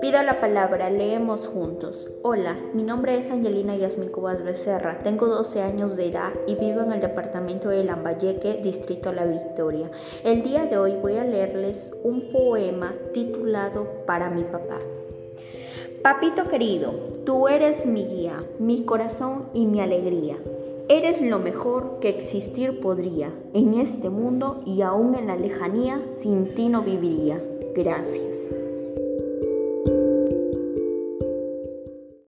Pido la palabra, leemos juntos. Hola, mi nombre es Angelina Yasmin Cubas Becerra, tengo 12 años de edad y vivo en el departamento de Lambayeque, distrito La Victoria. El día de hoy voy a leerles un poema titulado Para mi papá. Papito querido, tú eres mi guía, mi corazón y mi alegría. Eres lo mejor que existir podría en este mundo y aún en la lejanía, sin ti no viviría. Gracias.